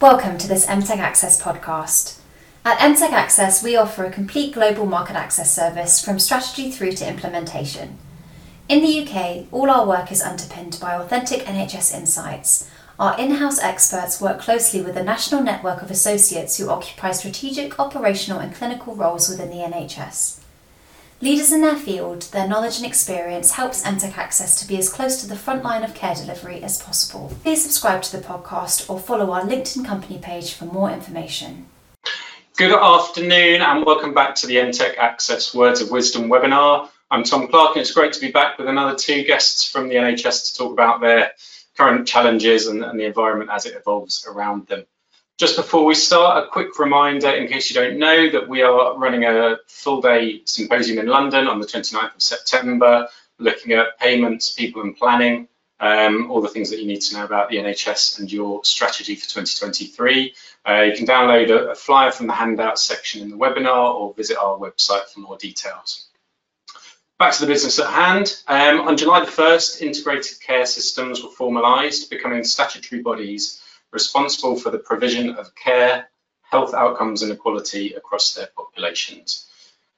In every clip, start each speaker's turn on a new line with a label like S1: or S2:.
S1: Welcome to this MTech Access podcast. At MTech Access, we offer a complete global market access service from strategy through to implementation. In the UK, all our work is underpinned by authentic NHS insights. Our in house experts work closely with a national network of associates who occupy strategic, operational, and clinical roles within the NHS. Leaders in their field, their knowledge and experience helps MTech Access to be as close to the front line of care delivery as possible. Please subscribe to the podcast or follow our LinkedIn company page for more information.
S2: Good afternoon and welcome back to the MTech Access Words of Wisdom webinar. I'm Tom Clark and it's great to be back with another two guests from the NHS to talk about their current challenges and, and the environment as it evolves around them. Just before we start, a quick reminder in case you don't know that we are running a full day symposium in London on the 29th of September, looking at payments, people and planning, um, all the things that you need to know about the NHS and your strategy for 2023. Uh, you can download a, a flyer from the handout section in the webinar or visit our website for more details. Back to the business at hand. Um, on July the 1st, integrated care systems were formalised, becoming statutory bodies responsible for the provision of care, health outcomes and equality across their populations.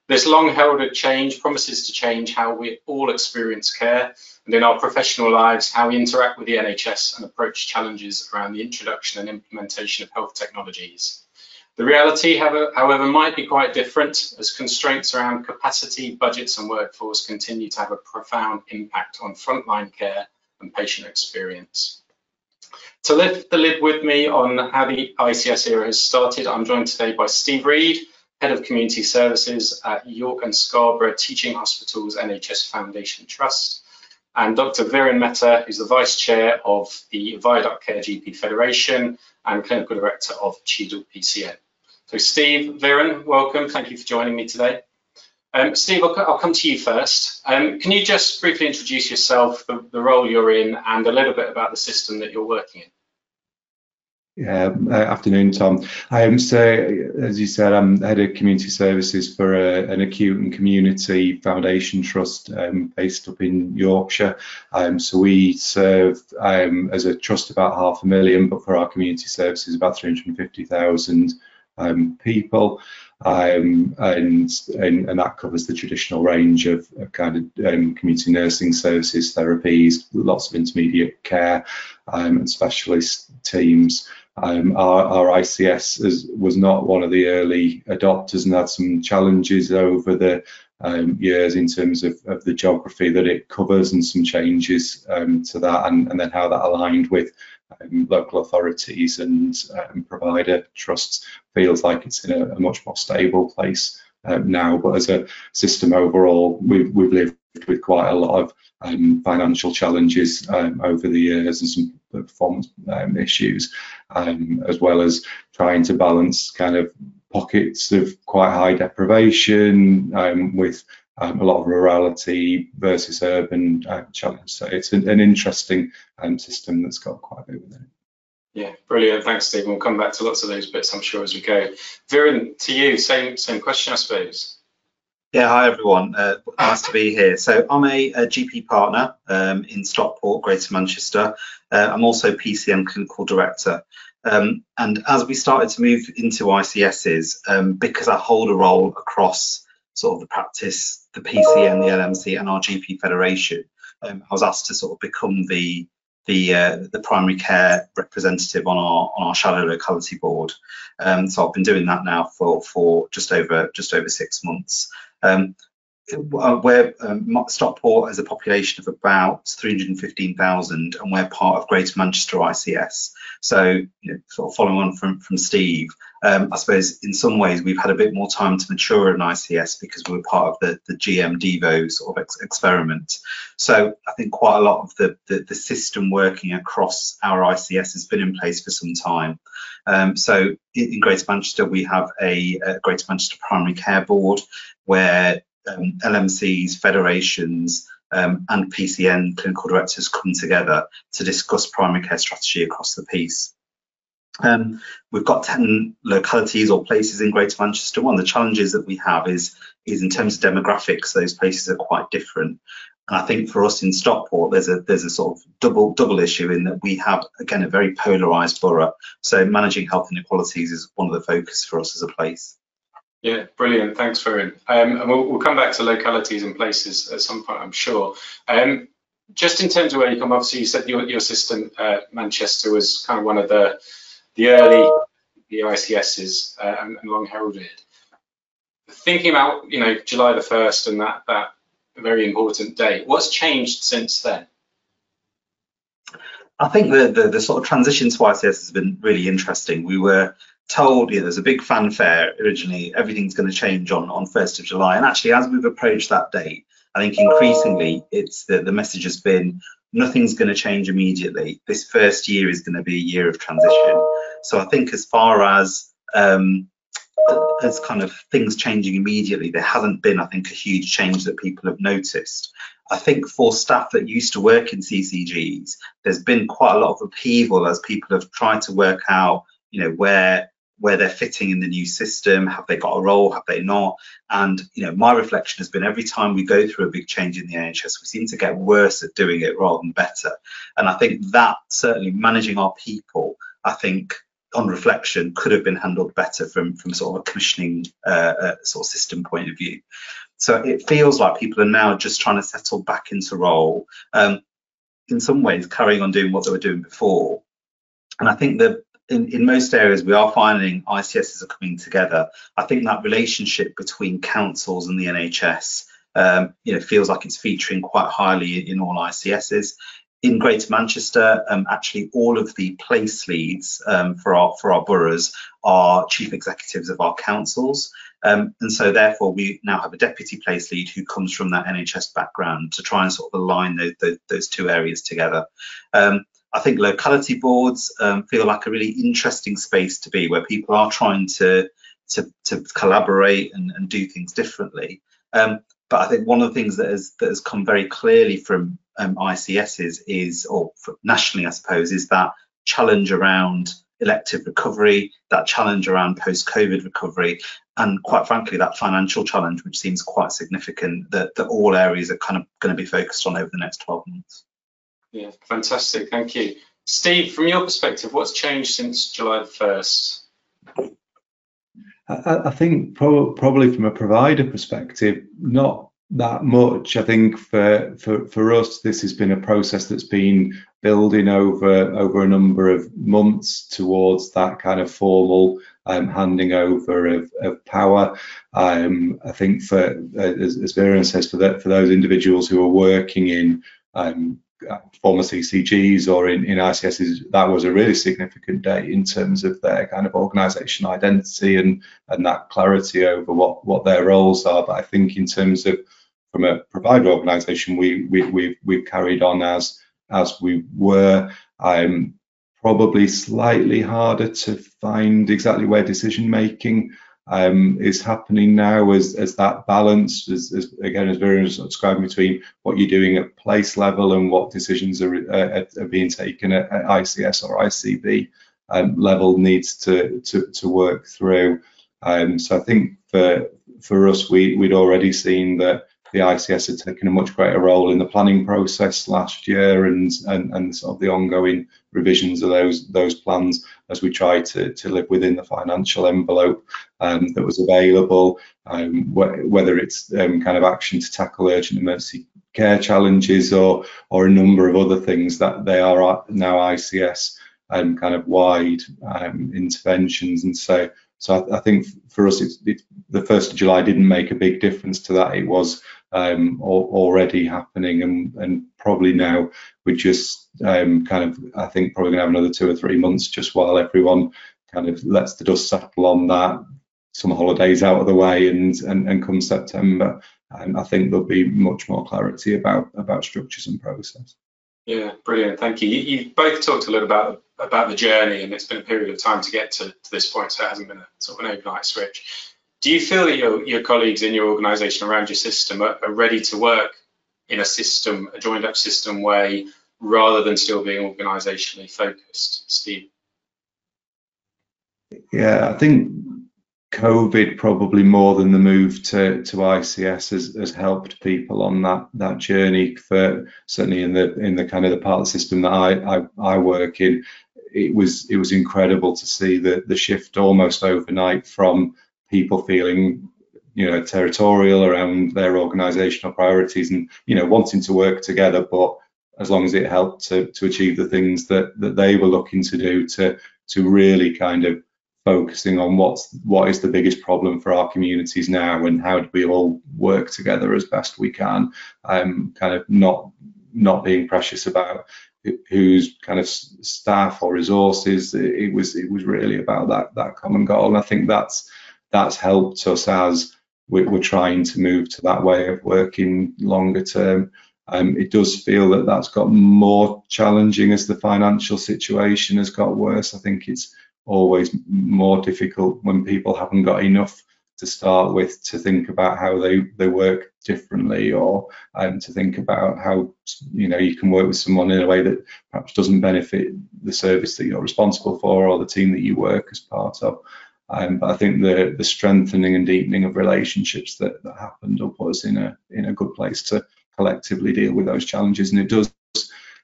S2: This long heralded change promises to change how we all experience care and in our professional lives, how we interact with the NHS and approach challenges around the introduction and implementation of health technologies. The reality, however, might be quite different as constraints around capacity, budgets and workforce continue to have a profound impact on frontline care and patient experience. To lift the lid with me on how the ICS era has started, I'm joined today by Steve Reed, Head of Community Services at York and Scarborough Teaching Hospitals NHS Foundation Trust, and Dr. Viren Mehta, who's the Vice Chair of the Viaduct Care GP Federation and Clinical Director of Cheadle PCN. So Steve, Viren, welcome. Thank you for joining me today. Um, Steve, I'll, I'll, come to you first. Um, can you just briefly introduce yourself, the, the, role you're in, and a little bit about the system that you're working in?
S3: Yeah, uh, afternoon, Tom. Um, so, as you said, I'm head of community services for a, an acute and community foundation trust um, based up in Yorkshire. Um, so we serve um, as a trust about half a million, but for our community services about 350,000 um, people um, and, and, and that covers the traditional range of, of kind of um, community nursing services, therapies, lots of intermediate care um, and specialist teams. Um, our, our, ICS is, was not one of the early adopters and had some challenges over the um, years in terms of, of, the geography that it covers and some changes um, to that and, and, then how that aligned with um, local authorities and um, provider trusts feels like it's in a, a much more stable place um, now. But as a system overall, we've, we've lived with quite a lot of um, financial challenges um, over the years and some performance um, issues, as well as trying to balance kind of pockets of quite high deprivation with um, a lot of rurality versus urban uh, challenge. So it's an, an interesting um, system that's got quite a bit within it.
S2: Yeah, brilliant. Thanks, Stephen. We'll come back to lots of those bits, I'm sure, as we go. Viren, to you, same same question, I suppose.
S4: Yeah, hi everyone. Uh, nice to be here. So I'm a, a GP partner um, in Stockport, Greater Manchester. Uh, I'm also PCN clinical director. Um, and as we started to move into ICSs, um, because I hold a role across sort of the practice, the PCN, the LMC, and our GP Federation. Um, I was asked to sort of become the the uh, the primary care representative on our on our shallow locality board. Um, so I've been doing that now for for just over just over six months. Um, uh, we're um, Stockport has a population of about 315,000, and we're part of Greater Manchester ICS. So, you know, sort of following on from from Steve, um, I suppose in some ways we've had a bit more time to mature in ICS because we were part of the the GM Devo sort of ex experiment. So I think quite a lot of the, the, the system working across our ICS has been in place for some time. Um, so in, in Greater Manchester we have a, a Greater Manchester Primary Care Board where um, LMCs, federations, um, and PCN clinical directors come together to discuss primary care strategy across the piece. Um, we've got 10 localities or places in Greater Manchester. One of the challenges that we have is, is in terms of demographics, those places are quite different. And I think for us in Stockport, there's a there's a sort of double double issue in that we have again a very polarised borough. So managing health inequalities is one of the focus for us as a place.
S2: Yeah, brilliant. Thanks, Varun. Um, and we'll, we'll, come back to localities and places at some point, I'm sure. Um, just in terms of where you come, obviously you said your, your system, uh, Manchester, was kind of one of the the early the ICSs uh, and, and long heralded. Thinking about you know July the first and that that very important date, what's changed since then?
S4: I think the, the, the sort of transition to ICS has been really interesting. We were told, you know, there's a big fanfare originally, everything's going to change on, on 1st of July. And actually, as we've approached that date, I think increasingly it's the, the message has been nothing's going to change immediately. This first year is going to be a year of transition. So I think as far as um, as kind of things changing immediately, there hasn't been, I think, a huge change that people have noticed. I think for staff that used to work in CCGs, there's been quite a lot of upheaval as people have tried to work out, you know, where where they're fitting in the new system. Have they got a role? Have they not? And you know my reflection has been every time we go through a big change in the nhs we seem to get worse at doing it rather than better. And i think that certainly managing our people i think on reflection could have been handled better from from sort of a commissioning uh, uh, sort of system point of view so it feels like people are now just trying to settle back into role um, in some ways carrying on doing what they were doing before and I think that in, in most areas we are finding ICSs are coming together. I think that relationship between councils and the NHS um, you know, feels like it's featuring quite highly in all ICSs. In Greater Manchester, um, actually all of the place leads um, for our for our boroughs are chief executives of our councils. Um, and so therefore we now have a deputy place lead who comes from that NHS background to try and sort of align those, those, those two areas together. Um, I think locality boards um, feel like a really interesting space to be where people are trying to to, to collaborate and, and, do things differently. Um, but I think one of the things that has that has come very clearly from um, ICSs is, or nationally, I suppose, is that challenge around elective recovery, that challenge around post-COVID recovery, and quite frankly, that financial challenge, which seems quite significant, that, that all areas are kind of going to be focused on over the next 12 months.
S2: Yeah, fantastic. Thank you. Steve, from your perspective, what's changed since July the 1st?
S3: I, I think pro probably from a provider perspective, not that much. I think for, for for us, this has been a process that's been building over over a number of months towards that kind of formal um, handing over of, of power. Um, I think for uh, as, as Viren says, for that for those individuals who are working in um, former CCGs or in, in ICSs, that was a really significant day in terms of their kind of organisation identity and and that clarity over what what their roles are. But I think in terms of from a provider organisation, we we we've, we've carried on as as we were. Um, probably slightly harder to find exactly where decision making um, is happening now as, as that balance, as, again, as Vera was describing between what you're doing at place level and what decisions are, uh, are being taken at, at, ICS or ICB um, level needs to, to, to work through. Um, so I think for, for us, we, we'd already seen that the ICS had taken a much greater role in the planning process last year and, and, and sort of the ongoing revisions of those those plans as we try to, to live within the financial envelope um, that was available, um, wh whether it's um, kind of action to tackle urgent emergency care challenges or or a number of other things that they are now ICS um, kind of wide um, interventions. And so so I, I think for us, it's, the first of July didn't make a big difference to that. It was um, already happening, and, and probably now we're just um, kind of, I think, probably gonna have another two or three months just while everyone kind of lets the dust settle on that, some holidays out of the way, and and, and come September, I think there'll be much more clarity about about structures and process.
S2: Yeah, brilliant. Thank you. you. You both talked a little about about the journey, and it's been a period of time to get to, to this point, so it hasn't been a sort of an overnight switch. Do you feel that your, your colleagues in your organisation around your system are, are, ready to work in a system, a joined up system way, rather than still being organisationally focused, Steve?
S3: Yeah, I think COVID probably more than the move to, to ICS has, has helped people on that that journey. For certainly in the in the kind of the part of the system that I, I, I work in, it was it was incredible to see the the shift almost overnight from people feeling you know territorial around their organizational priorities and you know wanting to work together but as long as it helped to to achieve the things that that they were looking to do to to really kind of focusing on what's what is the biggest problem for our communities now and how do we all work together as best we can um kind of not not being precious about whose kind of staff or resources. It was it was really about that that common goal. And i think that's that's helped us as we're, trying to move to that way of working longer term. Um, it does feel that that's got more challenging as the financial situation has got worse. I think it's always more difficult when people haven't got enough to start with to think about how they they work differently or um, to think about how you know you can work with someone in a way that perhaps doesn't benefit the service that you're responsible for or the team that you work as part of um, but I think the the strengthening and deepening of relationships that, that happened will put us in a in a good place to collectively deal with those challenges. And it does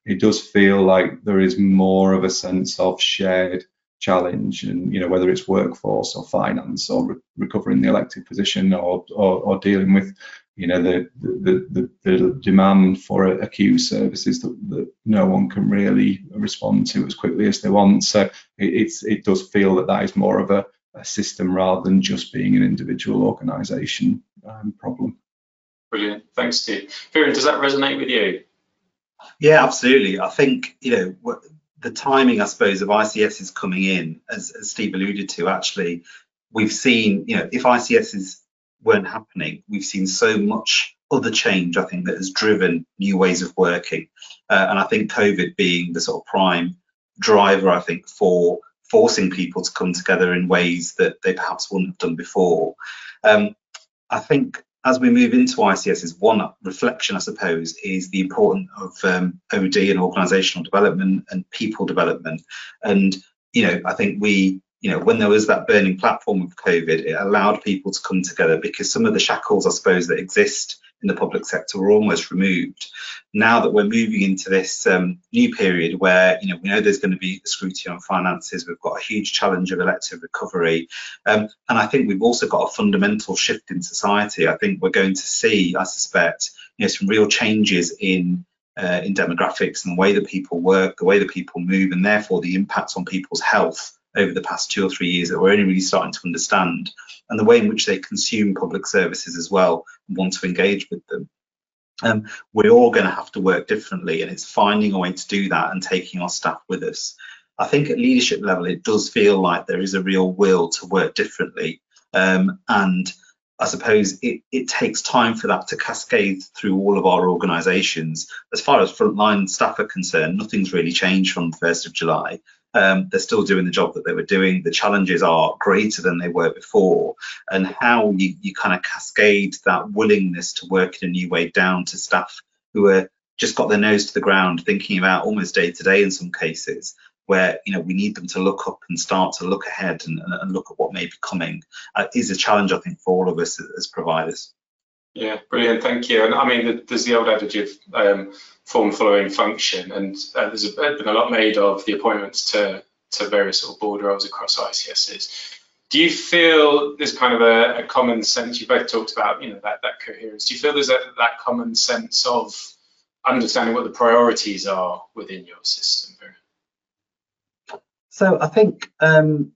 S3: it does feel like there is more of a sense of shared challenge and you know whether it's workforce or finance or re recovering the elected position or, or, or dealing with you know the the, the, the demand for acute services that, that, no one can really respond to as quickly as they want. So it, it's it does feel that that is more of a, a system rather than just being an individual organization um, problem.
S2: Brilliant. Thanks steve. Viren, does that resonate with you?
S4: Yeah absolutely. I think you know the timing, I suppose, of ICS is coming in, as, as Steve alluded to, actually, we've seen, you know, if ICSs weren't happening, we've seen so much other change, I think, that has driven new ways of working. Uh, and I think COVID being the sort of prime driver, I think, for forcing people to come together in ways that they perhaps wouldn't have done before. Um, I think as we move into ICSs, one reflection, I suppose, is the importance of um, OD and organisational development and people development. And, you know, I think we, you know, when there was that burning platform of COVID, it allowed people to come together because some of the shackles, I suppose, that exist in the public sector were almost removed. Now that we're moving into this um, new period where you know we know there's going to be scrutiny on finances, we've got a huge challenge of elective recovery, um, and I think we've also got a fundamental shift in society. I think we're going to see, I suspect, you know, some real changes in uh, in demographics and the way that people work, the way that people move, and therefore the impacts on people's health over the past two or three years that we're only really starting to understand, and the way in which they consume public services as well and want to engage with them. Um, we're all going to have to work differently, and it's finding a way to do that and taking our staff with us. I think at leadership level, it does feel like there is a real will to work differently. Um, and I suppose it, it takes time for that to cascade through all of our organisations. As far as frontline staff are concerned, nothing's really changed from the 1st of July. Um, they're still doing the job that they were doing. The challenges are greater than they were before. And how you, you kind of cascade that willingness to work in a new way down to staff who are just got their nose to the ground thinking about almost day to day in some cases where you know we need them to look up and start to look ahead and, and look at what may be coming uh, is a challenge I think for all of us as providers.
S2: Yeah, brilliant, thank you. And I mean, there's the old adage of um, form following function, and uh, there's been a lot made of the appointments to to various sort of board roles across ICSs. Do you feel there's kind of a, a, common sense? You both talked about, you know, that that coherence. Do you feel there's a, that common sense of understanding what the priorities are within your system?
S4: So I think um,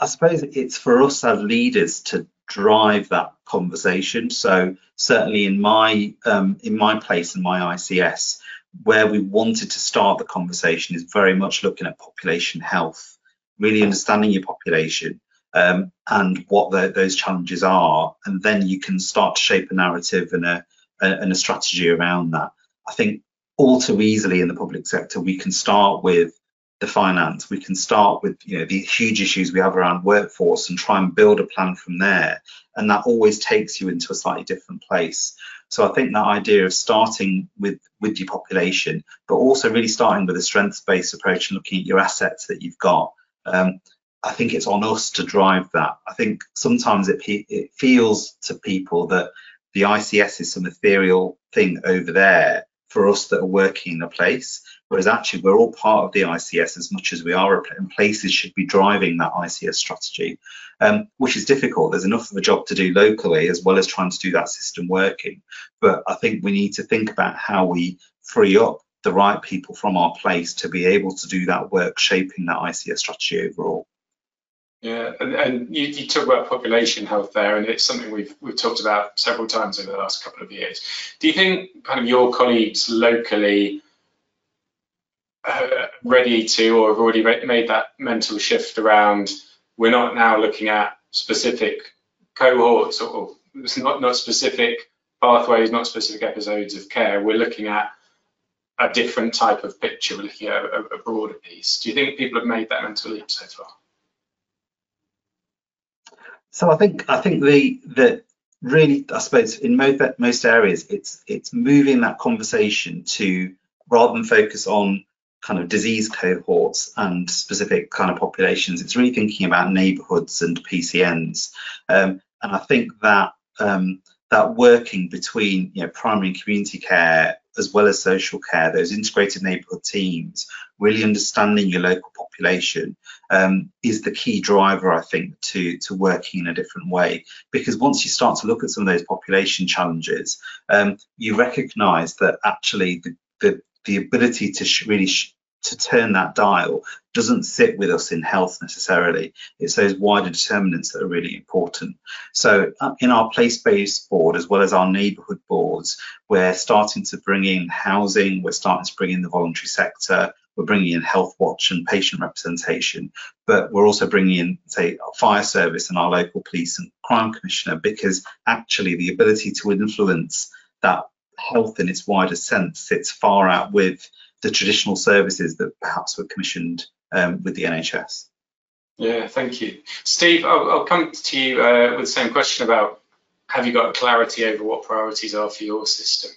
S4: I suppose it's for us as leaders to drive that conversation. So certainly in my um, in my place in my ICS, where we wanted to start the conversation is very much looking at population health, really understanding your population um, and what the, those challenges are, and then you can start to shape a narrative and a, a and a strategy around that. I think all too easily in the public sector we can start with the finance. We can start with you know the huge issues we have around workforce and try and build a plan from there. And that always takes you into a slightly different place. So I think that idea of starting with with your population, but also really starting with a strengths-based approach and looking at your assets that you've got. Um, I think it's on us to drive that. I think sometimes it, it feels to people that the ICS is some ethereal thing over there for us that are working in a place, whereas actually we're all part of the ICS as much as we are, and places should be driving that ICS strategy, um, which is difficult. There's enough of a job to do locally as well as trying to do that system working. But I think we need to think about how we free up the right people from our place to be able to do that work shaping that ICS strategy overall.
S2: Yeah, and, and you, you, talk about population health there, and it's something we've we've talked about several times over the last couple of years. Do you think kind of your colleagues locally Uh, ready to, or have already made that mental shift around? We're not now looking at specific cohorts or not not specific pathways, not specific episodes of care. We're looking at a different type of picture. We're looking at a, a broader piece. Do you think people have made that mental leap so far?
S4: So I think I think the the really I suppose in most most areas it's it's moving that conversation to rather than focus on kind of disease cohorts and specific kind of populations, it's really thinking about neighbourhoods and PCNs. Um, and I think that um, that working between you know primary and community care as well as social care, those integrated neighbourhood teams, really understanding your local population um, is the key driver, I think, to, to working in a different way. Because once you start to look at some of those population challenges, um, you recognise that actually the, the, the ability to really to turn that dial doesn't sit with us in health necessarily. It's those wider determinants that are really important. So uh, in our place-based board, as well as our neighbourhood boards, we're starting to bring in housing, we're starting to bring in the voluntary sector, we're bringing in health watch and patient representation, but we're also bringing in, say, our fire service and our local police and crime commissioner, because actually the ability to influence that health in its wider sense sits far out with the traditional services that perhaps were commissioned um, with the NHS.
S2: Yeah, thank you. Steve, I'll, I'll come to you uh, with the same question about have you got clarity over what priorities are for your system?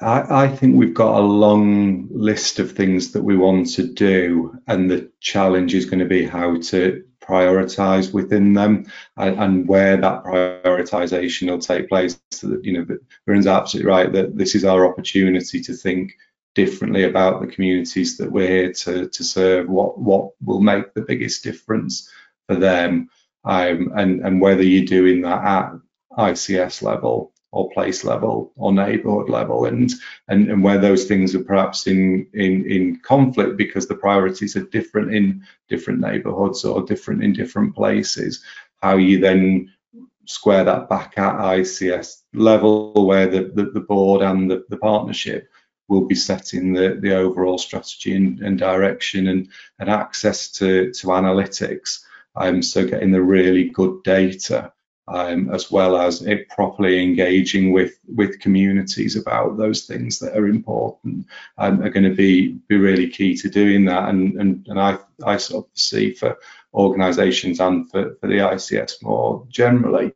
S3: I, I, think we've got a long list of things that we want to do, and the challenge is going to be how to prioritize within them and, and where that prioritization will take place. So that, you know, Viren's absolutely right that this is our opportunity to think differently about the communities that we're here to, to serve, what, what will make the biggest difference for them, um, and, and whether you're doing that at ICS level or place level or neighborhood level and and, and where those things are perhaps in, in in conflict because the priorities are different in different neighborhoods or different in different places how you then square that back at ICS level where the, the, the board and the, the partnership will be setting the, the overall strategy and, and direction and, and access to, to analytics. Um, so getting the really good data um, as well as it properly engaging with with communities about those things that are important um, are going to be be really key to doing that. And and, and I, I sort of see for organizations and for, for the ICS more generally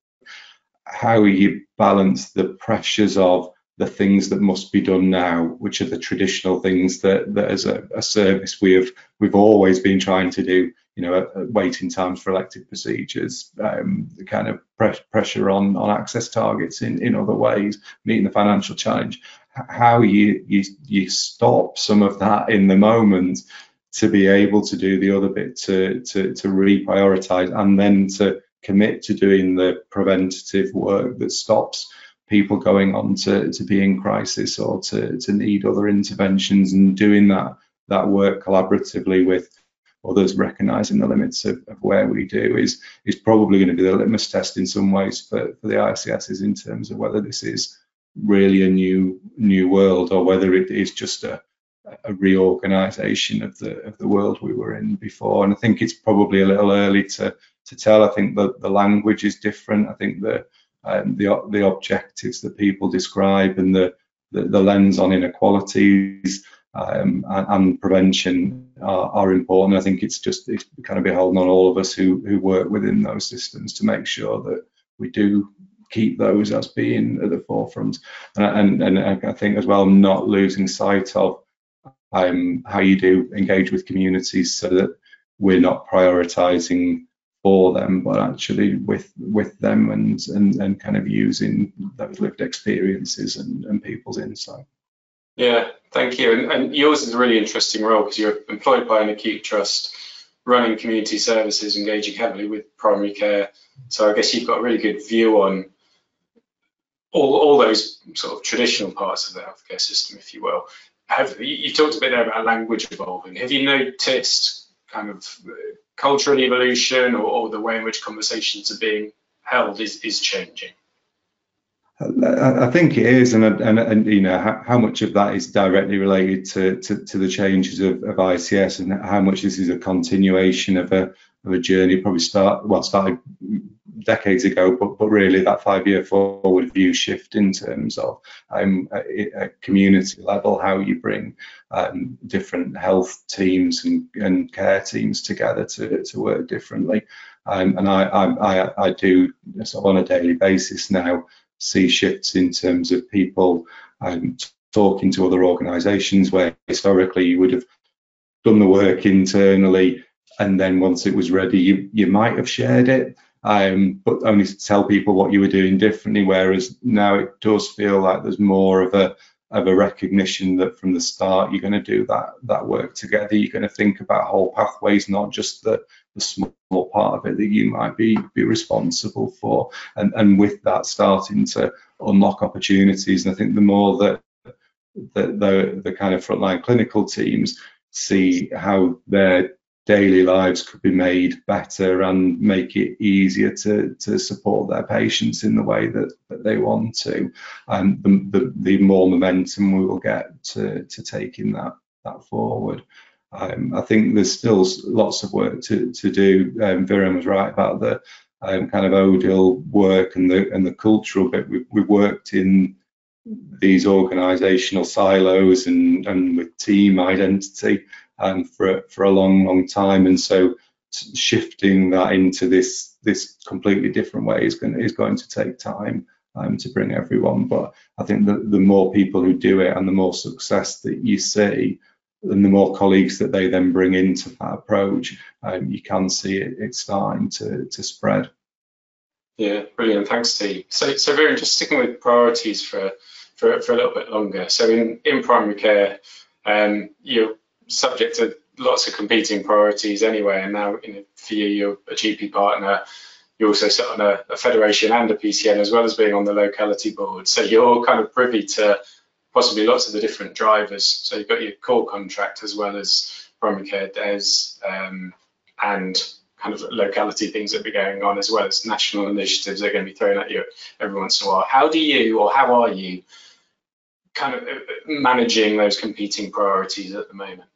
S3: how you balance the pressures of the things that must be done now, which are the traditional things that, that as a, a service we have we've always been trying to do. You know, waiting times for elective procedures, um, the kind of pre pressure on on access targets in in other ways, meeting the financial challenge. How you you you stop some of that in the moment to be able to do the other bit to to to reprioritize and then to commit to doing the preventative work that stops people going on to, to be in crisis or to, to need other interventions and doing that that work collaboratively with others recognizing the limits of, of where we do is is probably going to be the litmus test in some ways for, for the ICSs in terms of whether this is really a new new world or whether it is just a, a reorganization of the of the world we were in before. And I think it's probably a little early to to tell. I think that the language is different. I think the um, the the objectives that people describe and the the, the lens on inequalities um, and, and, prevention are, are, important. I think it's just it's kind of beholden on all of us who who work within those systems to make sure that we do keep those as being at the forefront. And and, and I think as well not losing sight of um, how you do engage with communities so that we're not prioritizing for them, but actually with with them and and, and kind of using those lived experiences and, and people's insight.
S2: Yeah, thank you. And, and yours is a really interesting role because you're employed by an acute trust, running community services, engaging heavily with primary care. So I guess you've got a really good view on all, all those sort of traditional parts of the healthcare system, if you will. Have you, you talked a bit there about language evolving. Have you noticed kind of cultural evolution or, or the way in which conversations are being held is, is changing?
S3: I think it is, and and, and you know how, how, much of that is directly related to, to, to the changes of, of, ICS, and how much this is a continuation of a of a journey. Probably start well started decades ago, but but really that five year forward view shift in terms of um, a, a community level, how you bring um, different health teams and, and care teams together to to work differently. Um, and I, I I do sort of on a daily basis now see shifts in terms of people um, talking to other organisations where historically you would have done the work internally and then once it was ready you, you might have shared it um, but only to tell people what you were doing differently whereas now it does feel like there's more of a of a recognition that from the start you're going to do that that work together. You're going to think about whole pathways not just the the small part of it that you might be be responsible for. And and with that starting to unlock opportunities and i think the more that the the, the kind of frontline clinical teams see how their daily lives could be made better and make it easier to to support their patients in the way that, that they want to and the, the, the more momentum we will get to to taking that that forward um, I think there's still lots of work to, to do. Um, Viren was right about the um, kind of ODIL work and the and the cultural bit. We, we worked in these organisational silos and, and with team identity um, for for a long, long time, and so shifting that into this this completely different way is going is going to take time. Um, to bring everyone, but I think that the more people who do it and the more success that you see, and the more colleagues that they then bring into that approach, um, you can see it, it's starting to, to spread.
S2: Yeah, brilliant. Thanks, Steve. So, so very just sticking with priorities for, for, for a little bit longer. So in, in primary care, um, you're subject to lots of competing priorities anyway. And now for you, you're a GP partner. You also sit on a, a federation and a PCN as well as being on the locality board. So you're kind of privy to possibly lots of the different drivers. So you've got your core contract as well as primary care DES um, and kind of locality things that be going on as well as national initiatives that are going to be thrown at you every once in a while. How do you or how are you kind of uh, managing those competing priorities at the moment?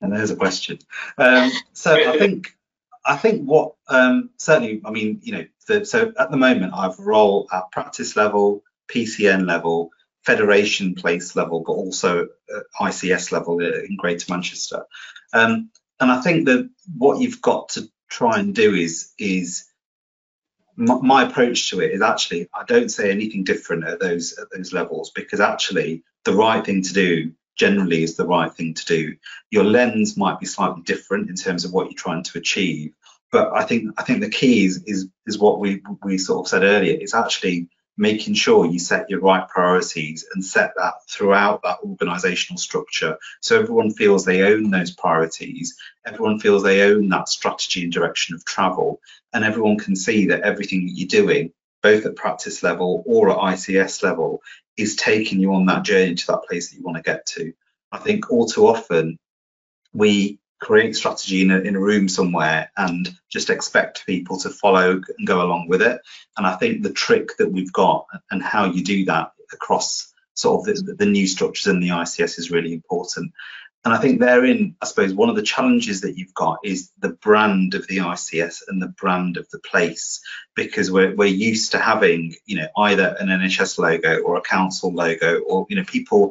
S4: And there's a question. Um, so I think I think what um, certainly, I mean, you know, the, so at the moment I've role at practice level, PCN level, federation place level, but also ICS level in Greater Manchester. Um, and I think that what you've got to try and do is is my, my, approach to it is actually I don't say anything different at those at those levels because actually the right thing to do generally is the right thing to do. Your lens might be slightly different in terms of what you're trying to achieve, but I think I think the key is is, is what we we sort of said earlier. It's actually making sure you set your right priorities and set that throughout that organizational structure. So everyone feels they own those priorities. Everyone feels they own that strategy and direction of travel. And everyone can see that everything that you're doing both at practice level or at ICS level is taking you on that journey to that place that you want to get to. I think all too often we create strategy in a, in a room somewhere and just expect people to follow and go along with it. And I think the trick that we've got and how you do that across sort of the, the new structures in the ICS is really important. And I think therein, I suppose, one of the challenges that you've got is the brand of the ICS and the brand of the place, because we're, we're used to having, you know, either an NHS logo or a council logo, or, you know, people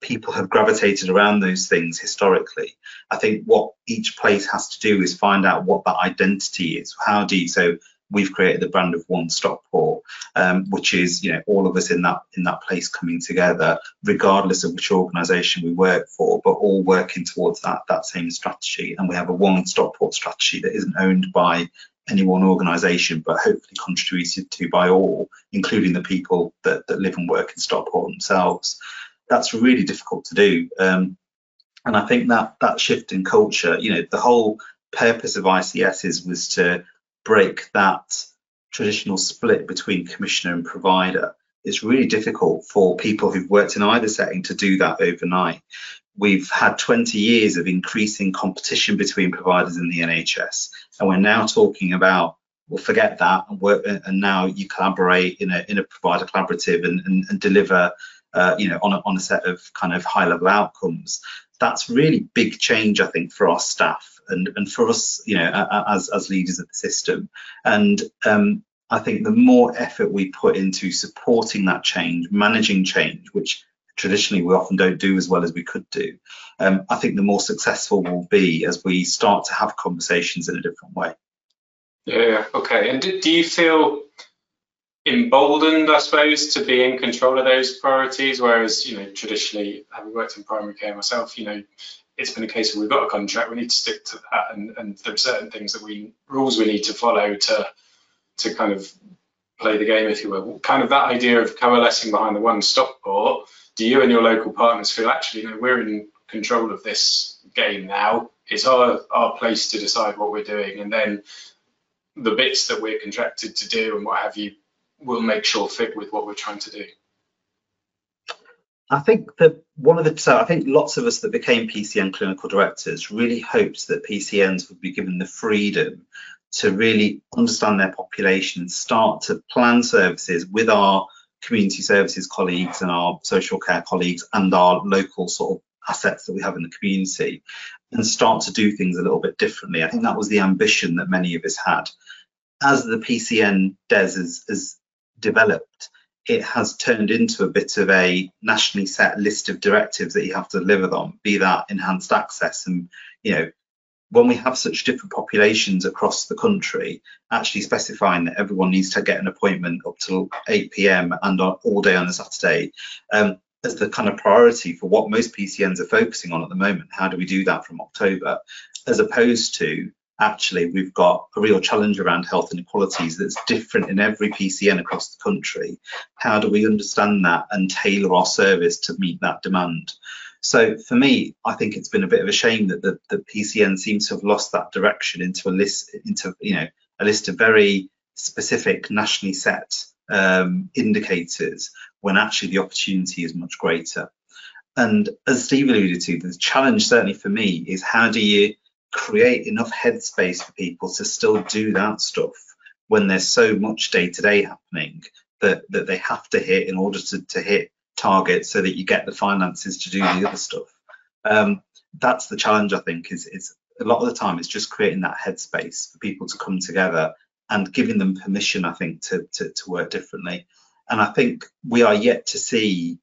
S4: people have gravitated around those things historically. I think what each place has to do is find out what that identity is. How do you, so we've created the brand of One Stockport, um, which is you know all of us in that in that place coming together, regardless of which organisation we work for, but all working towards that that same strategy. And we have a One Stockport strategy that isn't owned by any one organisation, but hopefully contributed to by all, including the people that, that live and work in Stockport themselves. That's really difficult to do. Um, and I think that that shift in culture, you know, the whole purpose of ICSs was to break that traditional split between commissioner and provider. It's really difficult for people who've worked in either setting to do that overnight. We've had 20 years of increasing competition between providers in the NHS, and we're now talking about well, forget that and work, and now you collaborate in a in a provider collaborative and, and, and deliver, uh, you know, on a, on a set of kind of high level outcomes. That's really big change, I think, for our staff and, and for us, you know, as, as leaders of the system. And um, I think the more effort we put into supporting that change, managing change, which traditionally we often don't do as well as we could do, um, I think the more successful we'll be as we start to have conversations in a different way.
S2: Yeah, okay. And do, do you feel emboldened, I suppose, to be in control of those priorities? Whereas, you know, traditionally, having worked in primary care myself, you know, it's been a case of we've got a contract, we need to stick to that, and, and there are certain things that we rules we need to follow to to kind of play the game, if you will. Kind of that idea of coalescing behind the One Stockport. Do you and your local partners feel actually, you know, we're in control of this game now? It's our our place to decide what we're doing, and then the bits that we're contracted to do and what have you will make sure fit with what we're trying to do.
S4: I think that one of the so I think lots of us that became PCN clinical directors really hoped that PCNs would be given the freedom to really understand their population, start to plan services with our community services colleagues and our social care colleagues and our local sort of assets that we have in the community and start to do things a little bit differently. I think that was the ambition that many of us had. As the PCN DES has, has developed, it has turned into a bit of a nationally set list of directives that you have to deliver on, be that enhanced access. And, you know, when we have such different populations across the country, actually specifying that everyone needs to get an appointment up till 8 p.m. and on, all day on a Saturday um, as the kind of priority for what most PCNs are focusing on at the moment. How do we do that from October? As opposed to actually we've got a real challenge around health inequalities that's different in every PCN across the country. How do we understand that and tailor our service to meet that demand? So for me, I think it's been a bit of a shame that the, the PCN seems to have lost that direction into a list into you know a list of very specific nationally set um, indicators when actually the opportunity is much greater. And as Steve alluded to, the challenge certainly for me is how do you create enough headspace for people to still do that stuff when there's so much day to day happening that, that they have to hit in order to, to hit targets so that you get the finances to do the other stuff. Um, that's the challenge, I think, is, is a lot of the time it's just creating that headspace for people to come together and giving them permission, I think, to, to, to work differently. And I think we are yet to see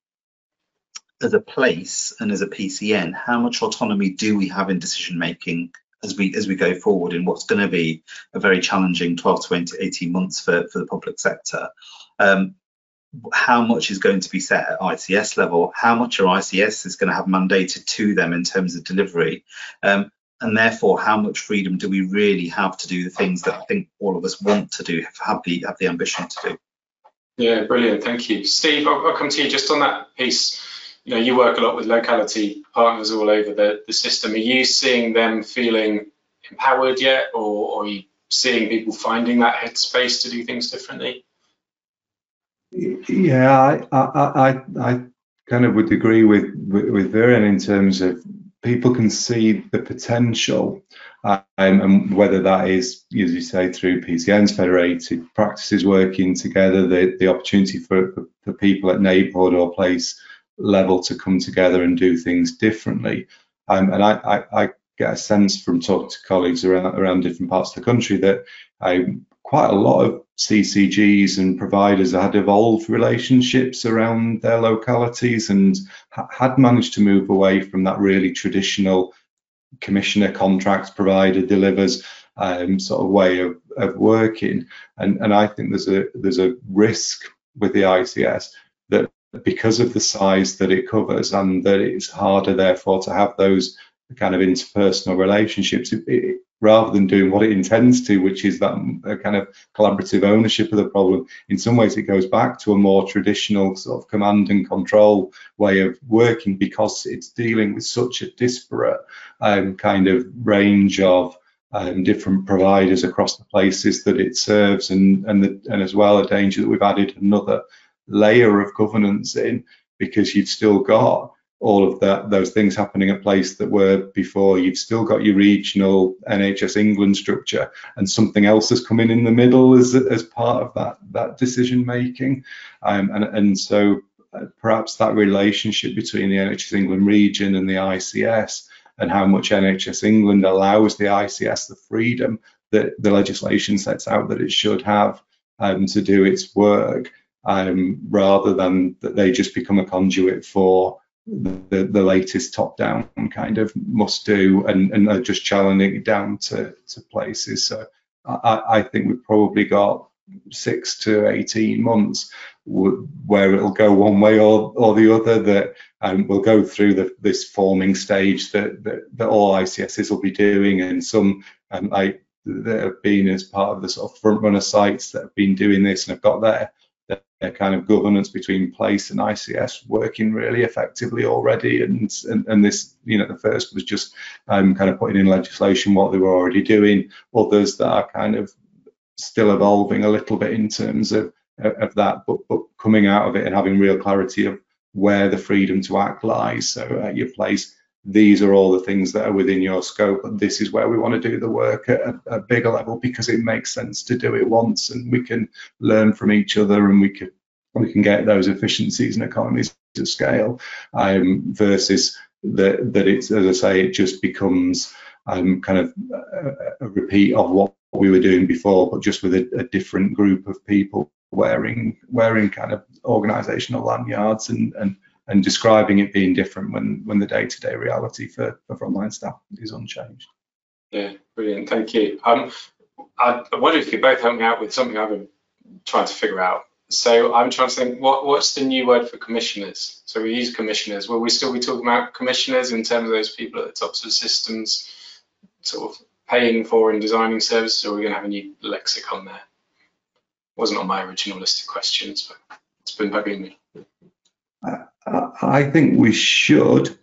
S4: as a place and as a PCN, how much autonomy do we have in decision making as we as we go forward in what's going to be a very challenging 12 to 18 months for, for the public sector? Um, how much is going to be set at ICS level? How much are ICS is going to have mandated to them in terms of delivery? Um, and therefore, how much freedom do we really have to do the things that I think all of us want to do, have the have the ambition to do?
S2: Yeah, brilliant. Thank you, Steve. I'll, I'll come to you just on that piece you know, you work a lot with locality partners all over the, the system. Are you seeing them feeling empowered yet, or, or are you seeing people finding that headspace to do things differently?
S3: Yeah, I, I, I, I kind of would agree with, with, Viren in terms of people can see the potential um, and whether that is, as you say, through PCNs, federated practices working together, the, the opportunity for, for people at neighbourhood or place level to come together and do things differently. Um, and I, I, I, get a sense from talking to colleagues around, around different parts of the country that um, quite a lot of CCGs and providers had evolved relationships around their localities and ha had managed to move away from that really traditional commissioner contracts provider delivers um, sort of way of, of working. And, and I think there's a there's a risk with the ICS that because of the size that it covers and that it's harder therefore to have those kind of interpersonal relationships it, it, rather than doing what it intends to which is that kind of collaborative ownership of the problem in some ways it goes back to a more traditional sort of command and control way of working because it's dealing with such a disparate um, kind of range of um, different providers across the places that it serves and and, the, and as well a danger that we've added another layer of governance in because you've still got all of that those things happening at place that were before. You've still got your regional NHS England structure and something else has come in in the middle as, as part of that that decision making. Um, and and so uh, perhaps that relationship between the NHS England region and the ICS and how much NHS England allows the ICS the freedom that the legislation sets out that it should have um, to do its work um, rather than that they just become a conduit for the, the latest top down kind of must do and, and are just challenging it down to, to places. So I, I think we've probably got six to 18 months where it'll go one way or, or the other that um, we'll go through the, this forming stage that, that, that all ICSs will be doing and some um, I, that have been as part of the sort of front runner sites that have been doing this and have got their their kind of governance between place and ICS working really effectively already. And, and, and this, you know, the first was just um, kind of putting in legislation what they were already doing. Others that are kind of still evolving a little bit in terms of, of that, but, but coming out of it and having real clarity of where the freedom to act lies. So at your place, these are all the things that are within your scope and this is where we want to do the work at a, a, bigger level because it makes sense to do it once and we can learn from each other and we can we can get those efficiencies and economies of scale um, versus that that it's as I say it just becomes um, kind of a, a, repeat of what we were doing before but just with a, a different group of people wearing wearing kind of organizational lanyards and and and describing it being different when when the day-to-day reality for, for frontline staff is unchanged.
S2: Yeah, brilliant. Thank you. Um, I, I wonder if you both help me out with something I've been trying to figure out. So I'm trying to think, what what's the new word for commissioners? So we use commissioners. Will we still be talking about commissioners in terms of those people at the tops of systems, sort of paying for and designing services, or are we going to have a new lexicon there? Wasn't on my original list of questions, but it's been bugging me.
S3: I think we should,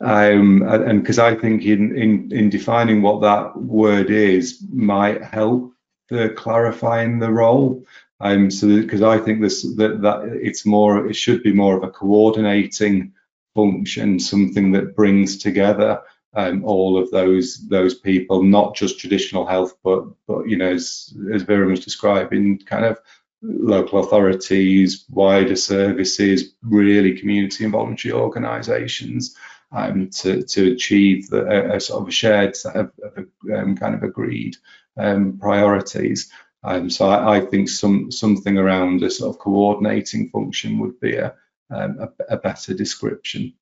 S3: um, and because I think in, in in defining what that word is might help the clarifying the role. Um, so because I think this that that it's more it should be more of a coordinating function, something that brings together um, all of those those people, not just traditional health, but but you know as as Viren was describing, kind of local authorities, wider services, really community and voluntary organisations um, to, to achieve the, a, a, sort of a shared set of, of um, kind of agreed um, priorities. Um, so I, I, think some something around a sort of coordinating function would be a, um, a, a better description.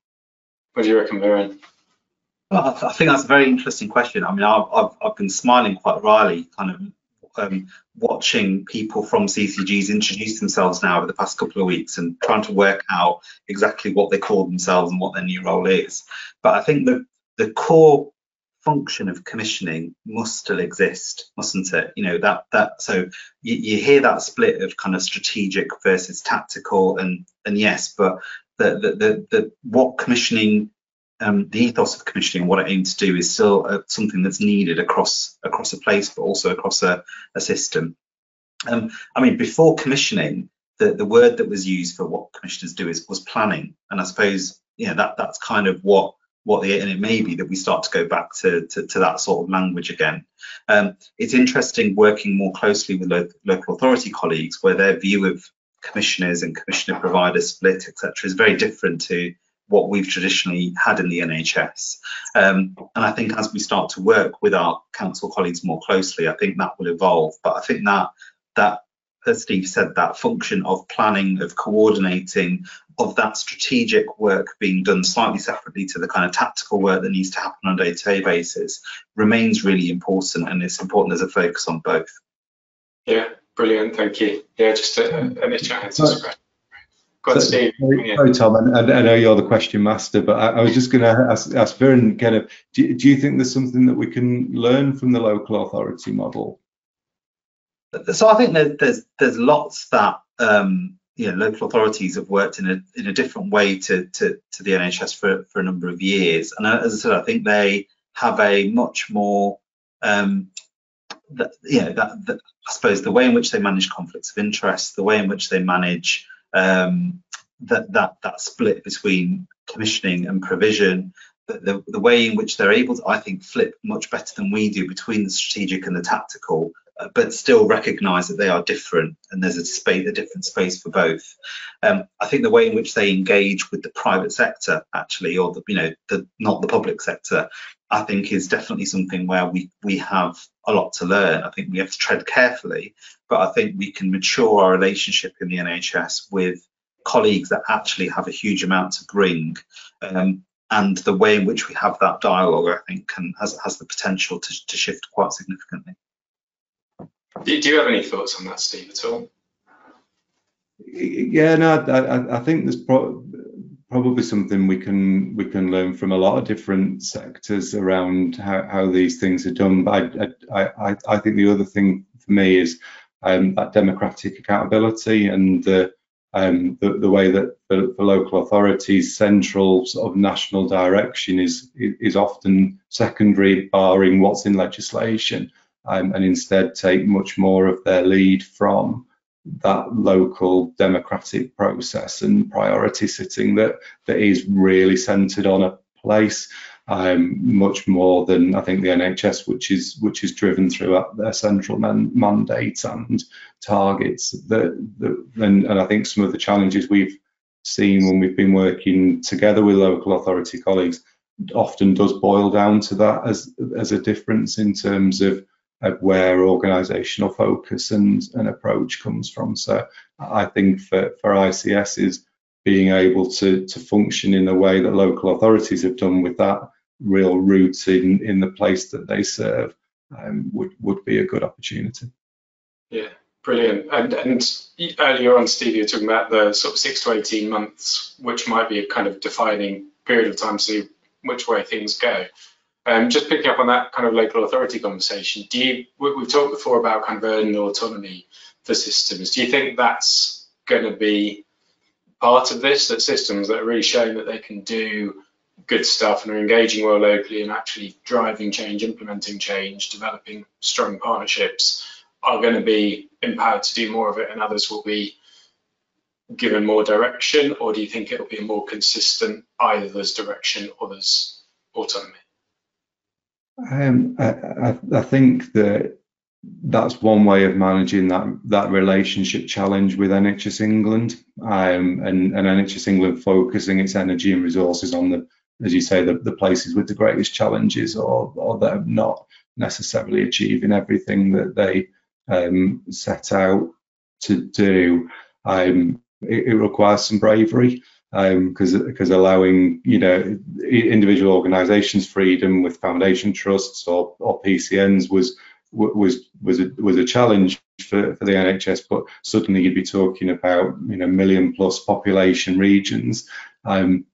S2: What do you reckon, Viren?
S4: Well, I think that's a very interesting question. I mean, I've, I've, I've been smiling quite wryly, kind of um, watching people from CCGs introduce themselves now over the past couple of weeks and trying to work out exactly what they call themselves and what their new role is. But I think the the core function of commissioning must still exist, mustn't it? You know that that so you, you hear that split of kind of strategic versus tactical, and and yes, but the the the, the what commissioning um, the ethos of commissioning, and what it aims to do, is still uh, something that's needed across across a place, but also across a, a system. Um, I mean, before commissioning, the, the word that was used for what commissioners do is was planning, and I suppose you know that that's kind of what what the and it may be that we start to go back to to, to that sort of language again. Um, it's interesting working more closely with lo local authority colleagues, where their view of commissioners and commissioner provider split, etc., is very different to what we've traditionally had in the NHS. Um, and I think as we start to work with our council colleagues more closely, I think that will evolve. But I think that that as Steve said, that function of planning, of coordinating, of that strategic work being done slightly separately to the kind of tactical work that needs to happen on a day-to-day basis remains really important, and it's important there's a focus on both.
S2: Yeah, brilliant. Thank you. Yeah, just a, a initial answer. Go on, Steve.
S3: Sorry, Tom, and, I know you're the question master, but I, I was just going to ask, ask Viren, kind of, do, do you think there's something that we can learn from the local authority model?
S4: So I think that there's there's lots that um, you know local authorities have worked in a in a different way to to, to the NHS for for a number of years, and as I said, I think they have a much more um, that, you know that, that I suppose the way in which they manage conflicts of interest, the way in which they manage um, that that that split between commissioning and provision, the, the way in which they're able to, I think, flip much better than we do between the strategic and the tactical, but still recognise that they are different and there's a space, a different space for both. Um, I think the way in which they engage with the private sector, actually, or the you know, the not the public sector, I think is definitely something where we we have a lot to learn. I think we have to tread carefully, but I think we can mature our relationship in the NHS with colleagues that actually have a huge amount to bring. Um, and the way in which we have that dialogue, I think, can has has the potential to, to shift quite significantly.
S2: Do, you have any thoughts on that, Steve, at all?
S3: Yeah, no, I, I think there's pro probably something we can we can learn from a lot of different sectors around how, how these things are done. But I, I, I think the other thing for me is um, that democratic accountability and the um, the, the, way that for, for, local authorities, central sort of national direction is is often secondary, barring what's in legislation, um, and instead take much more of their lead from that local democratic process and priority sitting that that is really centred on a place um, much more than I think the NHS, which is which is driven through their central man, mandate and targets. That, and, and I think some of the challenges we've seen when we've been working together with local authority colleagues often does boil down to that as as a difference in terms of, where organisational focus and, and approach comes from. So I think for for ICS is being able to to function in the way that local authorities have done with that real roots in in the place that they serve um, would would be a good opportunity.
S2: Yeah, brilliant. And and earlier on, Steve, you were talking about the sort of six to eighteen months, which might be a kind of defining period of time to see which way things go. Um, just picking up on that kind of local authority conversation, do you we've talked before about kind of earning autonomy for systems. Do you think that's going to be part of this? That systems that are really showing that they can do good stuff and are engaging well locally and actually driving change, implementing change, developing strong partnerships are going to be empowered to do more of it and others will be given more direction or do you think it'll be more consistent either there's direction or there's autonomy?
S3: Um, I, I, think that that's one way of managing that that relationship challenge with NHS England um, and, and NHS England focusing its energy and resources on the as you say, the, the places with the greatest challenges or, or that are not necessarily achieving everything that they um, set out to do. Um, it, it, requires some bravery because um, because allowing you know individual organisations freedom with foundation trusts or, or PCNs was was was a, was a challenge for, for the NHS, but suddenly you'd be talking about you know million plus population regions. Um,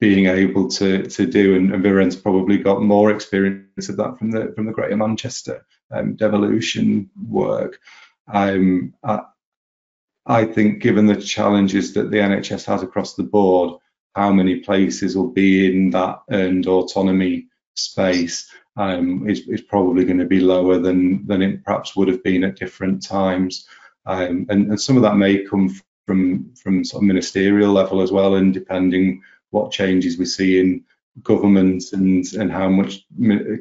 S3: being able to to do, and, and Viren's probably got more experience of that from the from the Greater Manchester um, devolution work. Um, I, I think, given the challenges that the NHS has across the board, how many places will be in that earned autonomy space um, is, is probably going to be lower than than it perhaps would have been at different times, um, and, and some of that may come from from sort of ministerial level as well, and depending what changes we see in government and and how much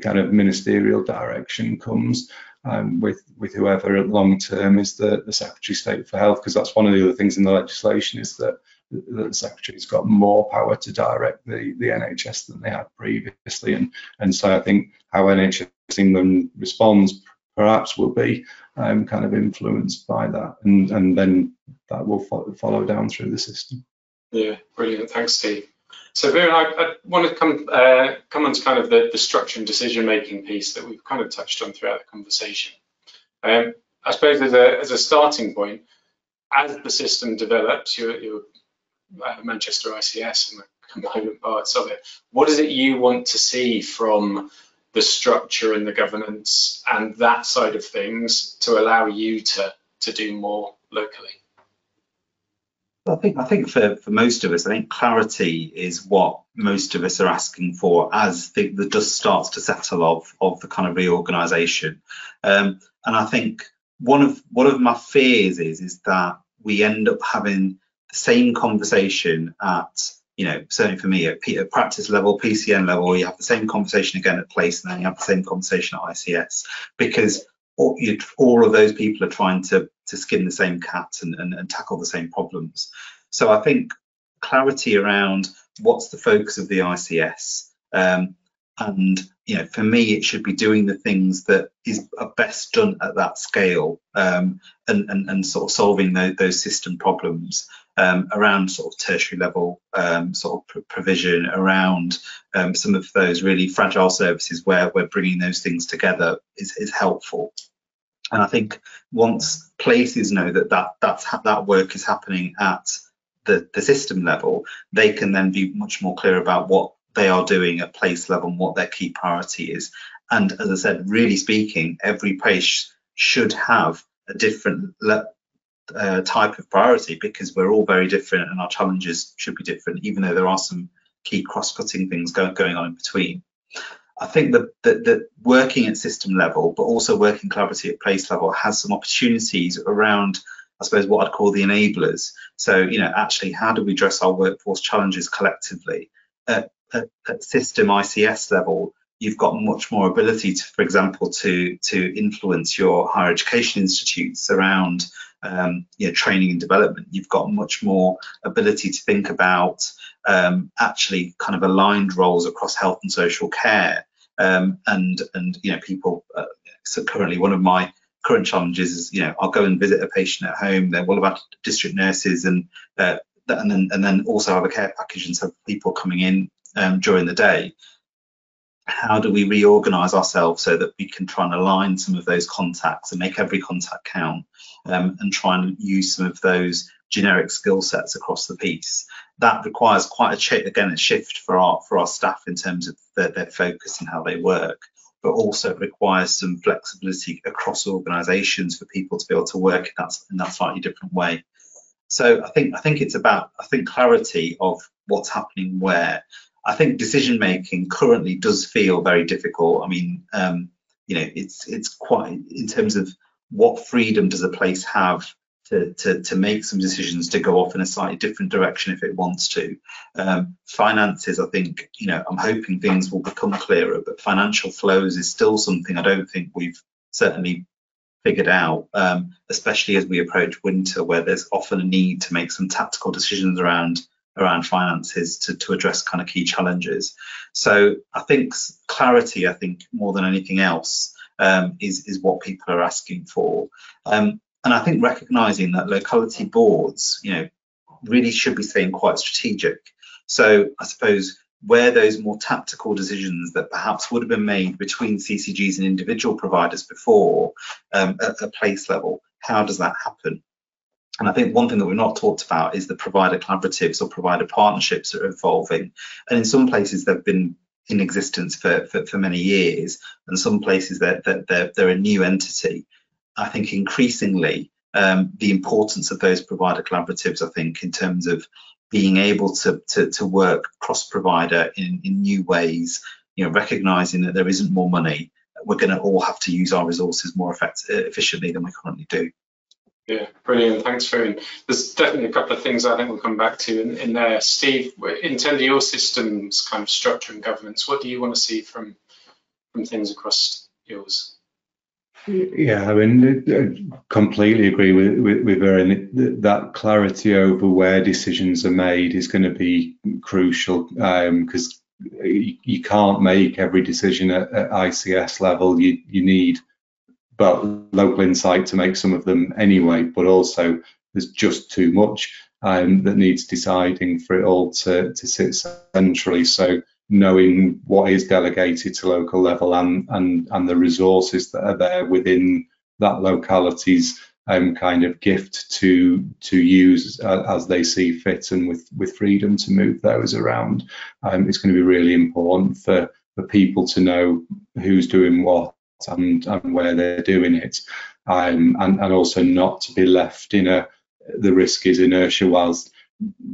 S3: kind of ministerial direction comes um, with with whoever long term is the the Secretary of State for Health because that's one of the other things in the legislation is that, that the Secretary's got more power to direct the the NHS than they had previously and and so I think how NHS England responds perhaps will be um, kind of influenced by that, and and then that will fo follow down through the system.
S2: Yeah, brilliant. Thanks, Steve. So, Viren, I, I, want to come uh, come on to kind of the, the structure and decision making piece that we've kind of touched on throughout the conversation. Um, I suppose as a as a starting point, as the system develops, your, your uh, Manchester ICS and the component parts of it, what is it you want to see from the structure and the governance and that side of things to allow you to to do more locally?
S4: I think I think for, for most of us, I think clarity is what most of us are asking for as the, the dust starts to settle of of the kind of reorganisation. Um, and I think one of one of my fears is is that we end up having the same conversation at you know certainly for me at, P, at practice level, PCN level, you have the same conversation again at place, and then you have the same conversation at ICS because all, of those people are trying to to skin the same cat and, and, and tackle the same problems. So I think clarity around what's the focus of the ICS. Um, and you know, for me, it should be doing the things that is best done at that scale, um, and, and and sort of solving those system problems um, around sort of tertiary level um, sort of provision, around um, some of those really fragile services where we're bringing those things together is, is helpful. And I think once places know that that that's that work is happening at the, the system level, they can then be much more clear about what they are doing at place level and what their key priority is. And as I said, really speaking, every place should have a different uh, type of priority because we're all very different and our challenges should be different, even though there are some key cross-cutting things go going on in between. I think that, that, working at system level, but also working collaboratively at place level has some opportunities around, I suppose, what I'd call the enablers. So, you know, actually, how do we address our workforce challenges collectively? At, at, at system ICS level, you've got much more ability to, for example, to to influence your higher education institutes around um, you know, training and development. You've got much more ability to think about um, actually kind of aligned roles across health and social care. Um, and and you know people. Uh, so currently, one of my current challenges is you know I'll go and visit a patient at home. They're all about district nurses and uh, and then and then also have a care package and so people coming in um, during the day. How do we reorganize ourselves so that we can try and align some of those contacts and make every contact count um, and try and use some of those generic skill sets across the piece. That requires quite a ch- again a shift for our for our staff in terms of their, their focus and how they work, but also requires some flexibility across organisations for people to be able to work in that in that slightly different way. So I think I think it's about I think clarity of what's happening where. I think decision making currently does feel very difficult. I mean, um, you know, it's it's quite in terms of what freedom does a place have to, to, to make some decisions to go off in a slightly different direction if it wants to. Um, finances, I think, you know, I'm hoping things will become clearer, but financial flows is still something I don't think we've certainly figured out, um, especially as we approach winter, where there's often a need to make some tactical decisions around around finances to, to address kind of key challenges. So I think clarity, I think more than anything else, um, is is what people are asking for. Um, and I think recognizing that locality boards, you know, really should be staying quite strategic. So I suppose where those more tactical decisions that perhaps would have been made between CCGs and individual providers before um, at a place level, how does that happen? And I think one thing that we've not talked about is the provider collaboratives or provider partnerships that are evolving. And in some places, they've been in existence for, for, for many years, and some places they're, they're, they're a new entity. I think increasingly um, the importance of those provider collaboratives, I think, in terms of being able to, to, to work cross provider in, in new ways, you know, recognizing that there isn't more money, we're going to all have to use our resources more effect- efficiently than we currently do.
S2: Yeah, brilliant. Thanks, Viren. There's definitely a couple of things I think we'll come back to in, in there. Steve, in terms of your system's kind of structure and governance, what do you want to see from from things across yours?
S3: Yeah, I mean, I completely agree with with, with. That clarity over where decisions are made is going to be crucial because um, you, can't make every decision at, at ICS level. You you need well, local insight to make some of them anyway, but also there's just too much um, that needs deciding for it all to, to sit centrally. So knowing what is delegated to local level and, and, and the resources that are there within that locality's um, kind of gift to to use uh, as they see fit and with with freedom to move those around. Um, it's going to be really important for for people to know who's doing what and, and where they're doing it, um, and and also not to be left in a the risk is inertia whilst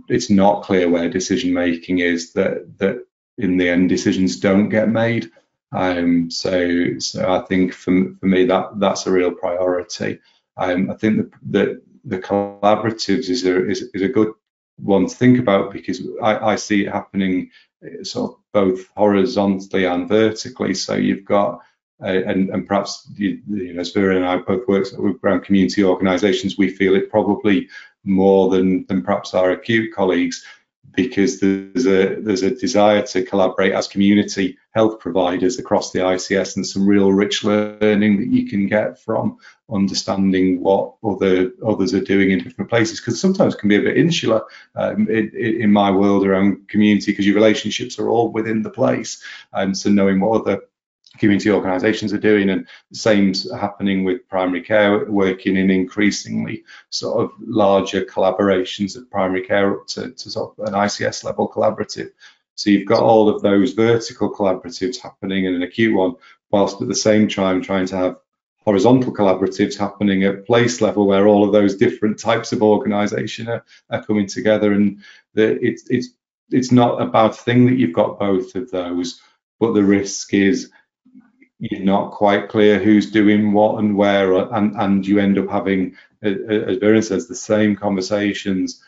S3: it's not clear where decision making is that that in the end decisions don't get made. Um, so so I think for for me that that's a real priority. Um, I think that the, the collaboratives is a, is, is a good one to think about because I, I see it happening uh, sort of both horizontally and vertically. So you've got and, and perhaps you, you know, Viren and I both work around community organisations. We feel it probably more than than perhaps our acute colleagues because there's a there's a desire to collaborate as community health providers across the ICS and some real rich learning that you can get from understanding what other others are doing in different places because sometimes it can be a bit insular um, in, in, my world around community because your relationships are all within the place and um, so knowing what other community organisations are doing, and the same's happening with primary care, working in increasingly sort of larger collaborations of primary care up to, to sort of an ICS level collaborative. So you've got all of those vertical collaboratives happening in an acute one, whilst at the same time trying to have horizontal collaboratives happening at place level where all of those different types of organisation are, are coming together. And the, it's it's it's not a bad thing that you've got both of those, but the risk is you're not quite clear who's doing what and where, and, and you end up having, as Viren says, the same conversations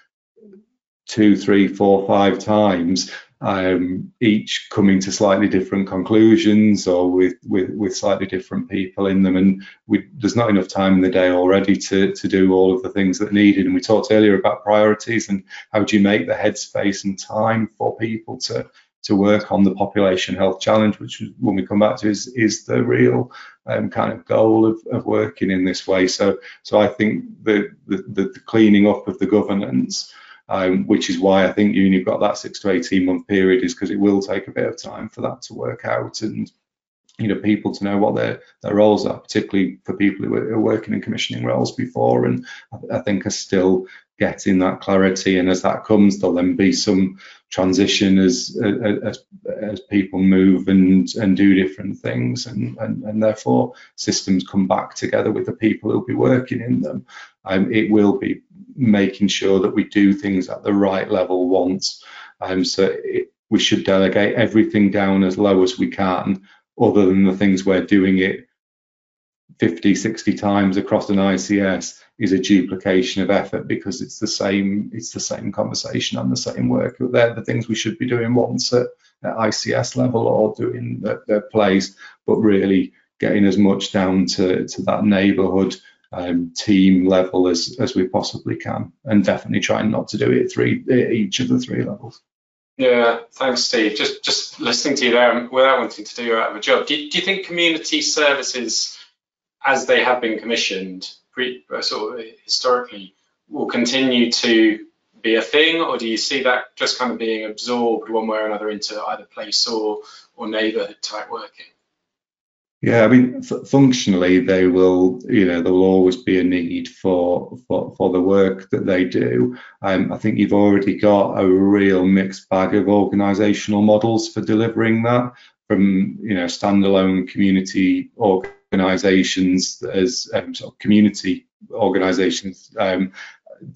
S3: two, three, four, five times, um, each coming to slightly different conclusions or with, with, with slightly different people in them. And we, there's not enough time in the day already to, to do all of the things that are needed. And we talked earlier about priorities and how do you make the headspace and time for people to to work on the population health challenge, which when we come back to is is the real um, kind of goal of, of working in this way. So so I think the the, the cleaning up of the governance, um, which is why I think you've got that six to eighteen month period, is because it will take a bit of time for that to work out and you know people to know what their their roles are, particularly for people who are working in commissioning roles before, and I, I think are still getting that clarity. And as that comes, there'll then be some transition as as, as people move and and do different things, and, and and therefore systems come back together with the people who'll be working in them. Um, it will be making sure that we do things at the right level once. Um, so it, we should delegate everything down as low as we can other than the things we're doing it 50, 60 times across an ICS is a duplication of effort because it's the same it's the same conversation and the same work. They're the things we should be doing once at, at ICS level or doing at their place, but really getting as much down to, to that neighbourhood um, team level as, as we possibly can, and definitely trying not to do it three each of the three levels.
S2: Yeah, thanks, Steve. Just just listening to you there, without wanting to do you out of a job, do, do you think community services, as they have been commissioned, pre, uh, sort of historically, will continue to be a thing, or do you see that just kind of being absorbed one way or another into either place or or neighbourhood type working?
S3: Yeah, I mean, functionally, they will, you know, there will always be a need for for, for the work that they do. Um, I think you've already got a real mixed bag of organisational models for delivering that, from you know standalone community organisations as um, sort of community organisations um,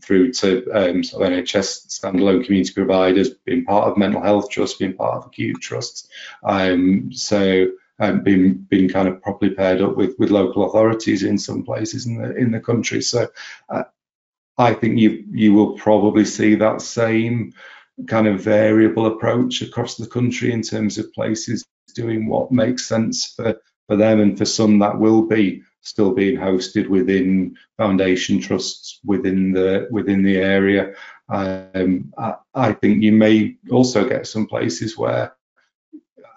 S3: through to um, sort of NHS standalone community providers, being part of mental health trusts, being part of acute trusts. Um, so um, being being kind of properly paired up with with local authorities in some places in the in the country. So uh, I think you you will probably see that same kind of variable approach across the country in terms of places doing what makes sense for for them and for some that will be still being hosted within foundation trusts within the within the area. Um, I, I, think you may also get some places where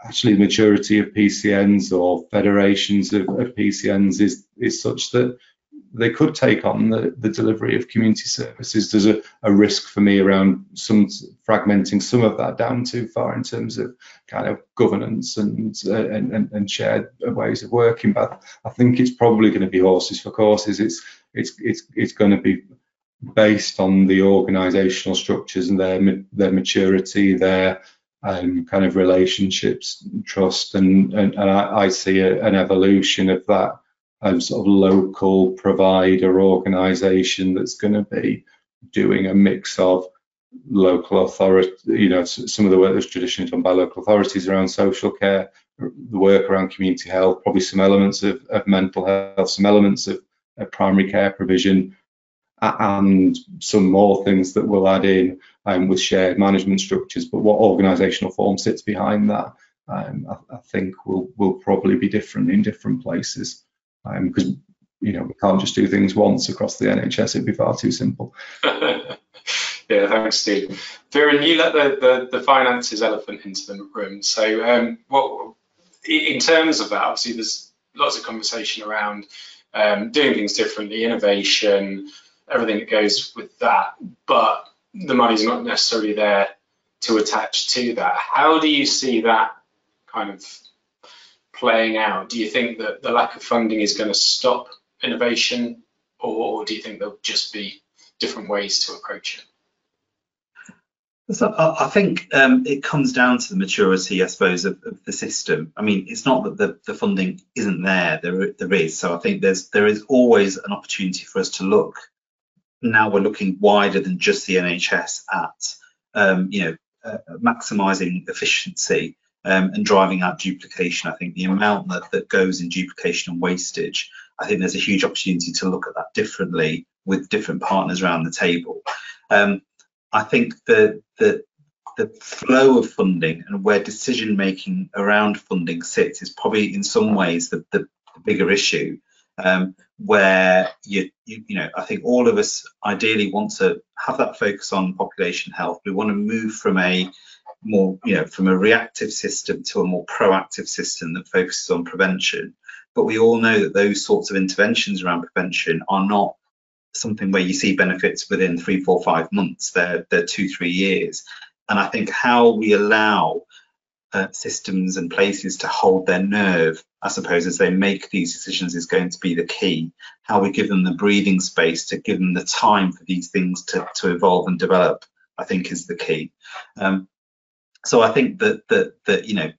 S3: actually the maturity of PCNs or federations of, of PCNs is is such that they could take on the, the delivery of community services. There's a, a risk for me around some fragmenting some of that down too far in terms of kind of governance and uh, and, and, shared ways of working. But I think it's probably going to be horses for courses. It's it's it's it's going to be based on the organisational structures and their their maturity, their um, kind of relationships, trust, and and, and I, I see a, an evolution of that um, sort of local provider organisation that's going to be doing a mix of local authority, you know, some of the work that's traditionally done by local authorities around social care, the work around community health, probably some elements of, of mental health, some elements of, of primary care provision, and some more things that we'll add in um, with shared management structures. But what organisational form sits behind that, um, I, I, think will will probably be different in different places because um, you know we can't just do things once across the NHS. It'd be far too simple.
S2: yeah, thanks, Steve. Viren, you let the, the, the finances elephant into the room. So, um, what in terms of that, obviously, there's lots of conversation around um, doing things differently, innovation, everything that goes with that. But the money's not necessarily there to attach to that. How do you see that kind of playing out? Do you think that the lack of funding is going to stop innovation, or, do you think there'll just be different ways to approach it?
S4: So I think um, it comes down to the maturity, I suppose, of, of, the system. I mean, it's not that the, the funding isn't there; there there is. So I think there's there is always an opportunity for us to look. Now we're looking wider than just the NHS at, um, you know, uh, maximising efficiency um, and driving out duplication. I think the amount that, that goes in duplication and wastage, I think there's a huge opportunity to look at that differently with different partners around the table. Um, I think the, the the flow of funding and where decision making around funding sits is probably in some ways the, the, the bigger issue. Um, where you, you, you know I think all of us ideally want to have that focus on population health. We want to move from a more, you know, from a reactive system to a more proactive system that focuses on prevention. But we all know that those sorts of interventions around prevention are not something where you see benefits within three, four, five months. They're, they're two, three years. And I think how we allow uh, systems and places to hold their nerve, I suppose, as they make these decisions is going to be the key. How we give them the breathing space to give them the time for these things to, to evolve and develop, I think is the key. Um, so I think that that that you know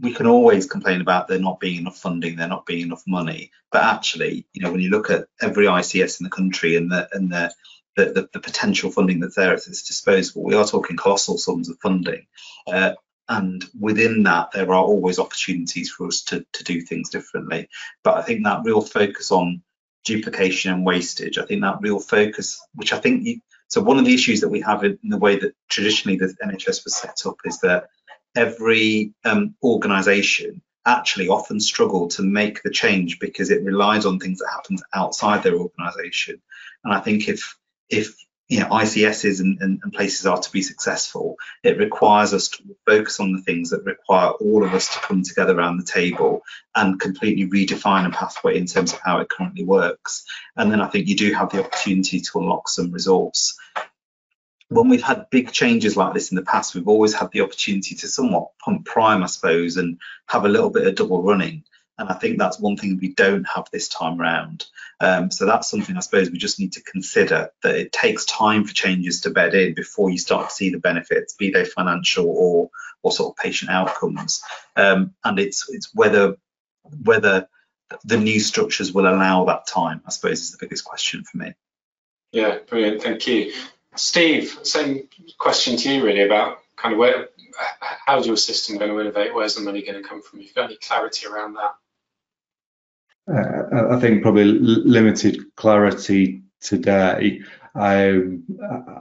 S4: we can always complain about there not being enough funding, there not being enough money, but actually, you know, when you look at every ICS in the country and the and the the, the, the potential funding that's there at its disposal, we are talking colossal sums of funding. Uh, and within that, there are always opportunities for us to, to do things differently. But I think that real focus on duplication and wastage, I think that real focus, which I think you, so one of the issues that we have in the way that traditionally the NHS was set up is that every um, organisation actually often struggle to make the change because it relies on things that happen outside their organisation. And I think if if you know ICSs and, and, and, places are to be successful, it requires us to focus on the things that require all of us to come together around the table and completely redefine a pathway in terms of how it currently works. And then I think you do have the opportunity to unlock some resource. When we've had big changes like this in the past, we've always had the opportunity to somewhat pump prime, I suppose, and have a little bit of double running. And I think that's one thing we don't have this time round. Um, so that's something I suppose we just need to consider that it takes time for changes to bed in before you start to see the benefits, be they financial or or sort of patient outcomes. Um, and it's it's whether whether the new structures will allow that time. I suppose is the biggest question for me.
S2: Yeah, brilliant. Thank you, Steve. Same question to you really about kind of where how's your system going to innovate? Where's the money going to come from? You've got any clarity around that.
S3: Uh, I think probably limited clarity today. I,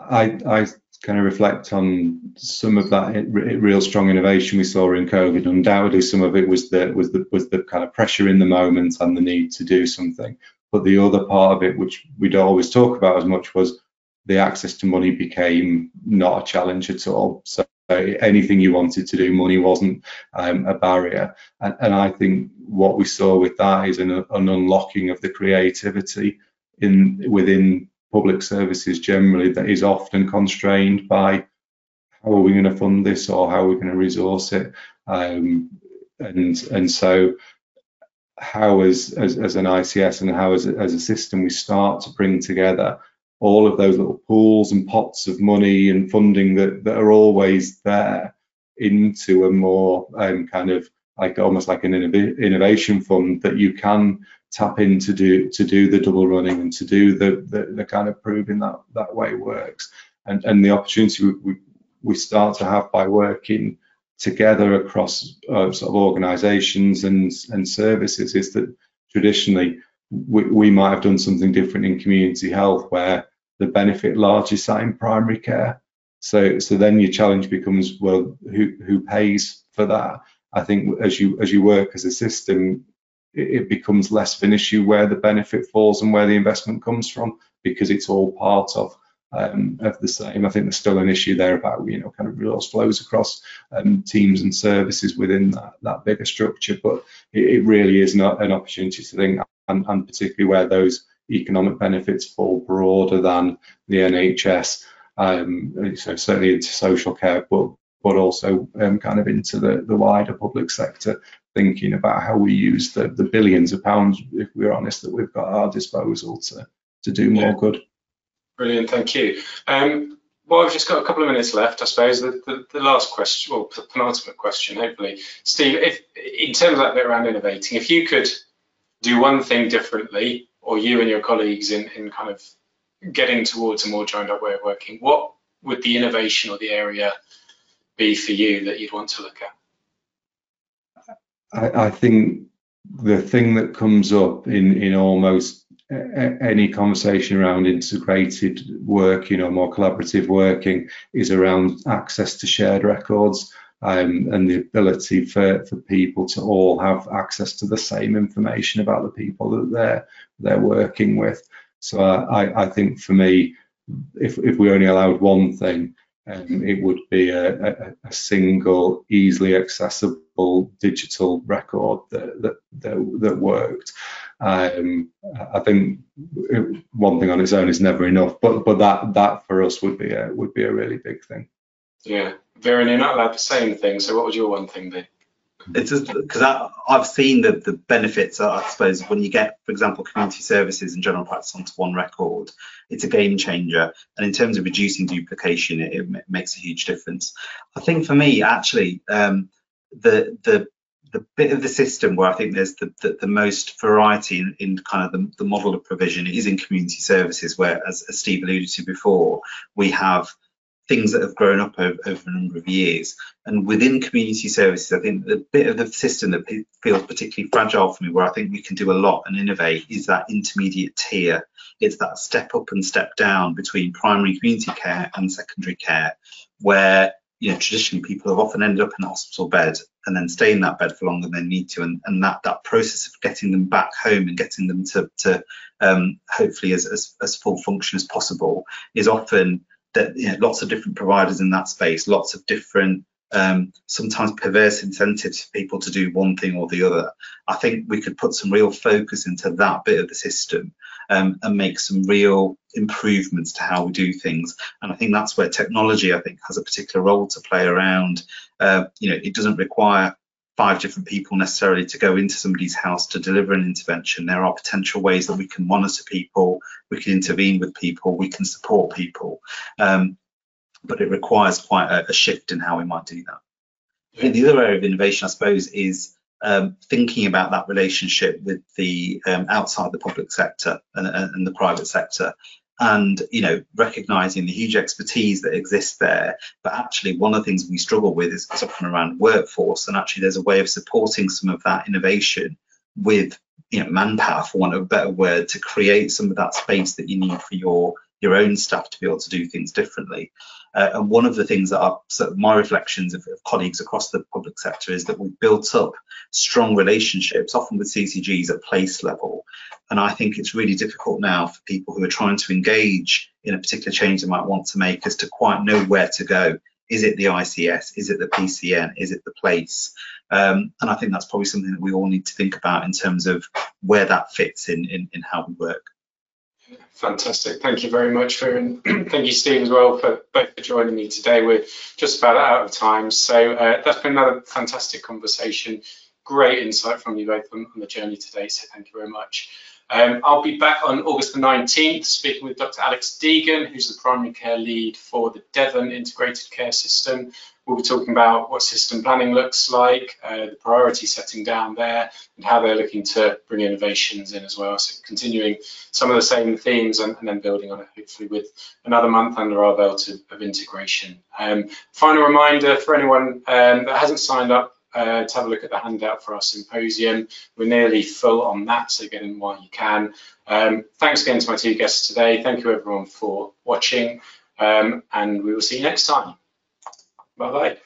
S3: I, I kind of reflect on some of that real strong innovation we saw in COVID. Undoubtedly, some of it was the was the was the kind of pressure in the moment and the need to do something. But the other part of it, which we don't always talk about as much, was the access to money became not a challenge at all. So anything you wanted to do, money wasn't um, a barrier. And, and, I think what we saw with that is an, an unlocking of the creativity in within public services generally that is often constrained by how are we going to fund this or how are we going to resource it um, and and so how as, as, as an ICS and how as as a system we start to bring together all of those little pools and pots of money and funding that, that are always there into a more um, kind of like almost like an innovation fund that you can tap in to do to do the double running and to do the the, the kind of proving that that way works. And and the opportunity we, we start to have by working together across uh, sort of organizations and and services is that traditionally we, we might have done something different in community health where the benefit largely sat in primary care so so then your challenge becomes well who who pays for that i think as you as you work as a system it, it becomes less of an issue where the benefit falls and where the investment comes from because it's all part of um, of the same. I think there's still an issue there about you know kind of resource flows across um, teams and services within that, that bigger structure, but it, it really is not an opportunity to think, and, and, particularly where those economic benefits fall broader than the NHS. Um, so certainly into social care, but but also um, kind of into the, the wider public sector, thinking about how we use the, the billions of pounds, if we're honest, that we've got at our disposal to to do more yeah. good.
S2: Brilliant, thank you. Um, well, I've just got a couple of minutes left, I suppose. The, the, the last question, well, the penultimate question, hopefully. Steve, if in terms of that bit around innovating, if you could do one thing differently, or you and your colleagues in, in kind of getting towards a more joined up way of working, what would the innovation or the area be for you that you'd want to look at?
S3: I, I think the thing that comes up in, in almost any conversation around integrated work, you know, more collaborative working is around access to shared records um, and the ability for, for people to all have access to the same information about the people that they're they're working with. So I, I think for me, if, if we only allowed one thing, um, it would be a, a, a, single, easily accessible digital record that that, that, that worked. Um, I think one thing on its own is never enough, but but that that for us would be a would be a really big thing.
S2: Yeah, Viren, you're not allowed to say anything. So what would your one thing be?
S4: It's because I've seen the, the benefits, I suppose, when you get, for example, community services and general practice onto one record, it's a game changer. And in terms of reducing duplication, it, it makes a huge difference. I think for me, actually, um, the the the bit of the system where I think there's the, the, the most variety in, in, kind of the, the model of provision is in community services, where, as, as Steve alluded to before, we have things that have grown up over, over, a number of years. And within community services, I think the bit of the system that feels particularly fragile for me, where I think we can do a lot and innovate, is that intermediate tier. It's that step up and step down between primary community care and secondary care, where you know, traditionally people have often ended up in a hospital bed and then stay in that bed for longer than they need to. And, and that, that process of getting them back home and getting them to, to um, hopefully as, as, as full function as possible is often that you know, lots of different providers in that space, lots of different um, sometimes perverse incentives for people to do one thing or the other. I think we could put some real focus into that bit of the system um, and make some real improvements to how we do things. And I think that's where technology, I think, has a particular role to play around. Uh, you know, it doesn't require five different people necessarily to go into somebody's house to deliver an intervention. There are potential ways that we can monitor people, we can intervene with people, we can support people. Um, but it requires quite a, a, shift in how we might do that. I think the other area of innovation, I suppose, is um, thinking about that relationship with the um, outside the public sector and, and, the private sector and you know recognizing the huge expertise that exists there. But actually one of the things we struggle with is, often around workforce and actually there's a way of supporting some of that innovation with you know manpower for want of a better word to create some of that space that you need for your your own staff to be able to do things differently uh, and one of the things that are sort of my reflections of, of, colleagues across the public sector is that we've built up strong relationships, often with CCGs at place level. And I think it's really difficult now for people who are trying to engage in a particular change they might want to make as to quite know where to go Is it the ICS? Is it the PCN? Is it the place? Um, and I think that's probably something that we all need to think about in terms of where that fits in, in, in how we work.
S2: Fantastic. Thank you very much for and thank you, Steve, as well for both for joining me today. We're just about out of time, so uh, that's been another fantastic conversation. Great insight from you both on, on the journey today. So thank you very much. Um, I'll be back on August the 19th speaking with Dr. Alex Deegan, who's the primary care lead for the Devon Integrated Care System. We'll be talking about what system planning looks like, uh, the priority setting down there, and how they're looking to bring innovations in as well. So continuing some of the same themes and, and then building on it, hopefully with another month under our belt of, of integration. Um, final reminder for anyone um, that hasn't signed up uh, to have a look at the handout for our symposium. We're nearly full on that, so get in while you can. Um, thanks again to my two guests today. Thank you everyone for watching, um, and we will see you next time. Bye bye.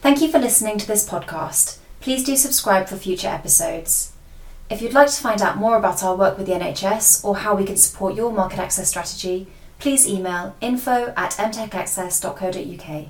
S1: Thank you for listening to this podcast. Please do subscribe for future episodes. If you'd like to find out more about our work with the NHS or how we can support your market access strategy, please email info at mtechaccess.co.uk.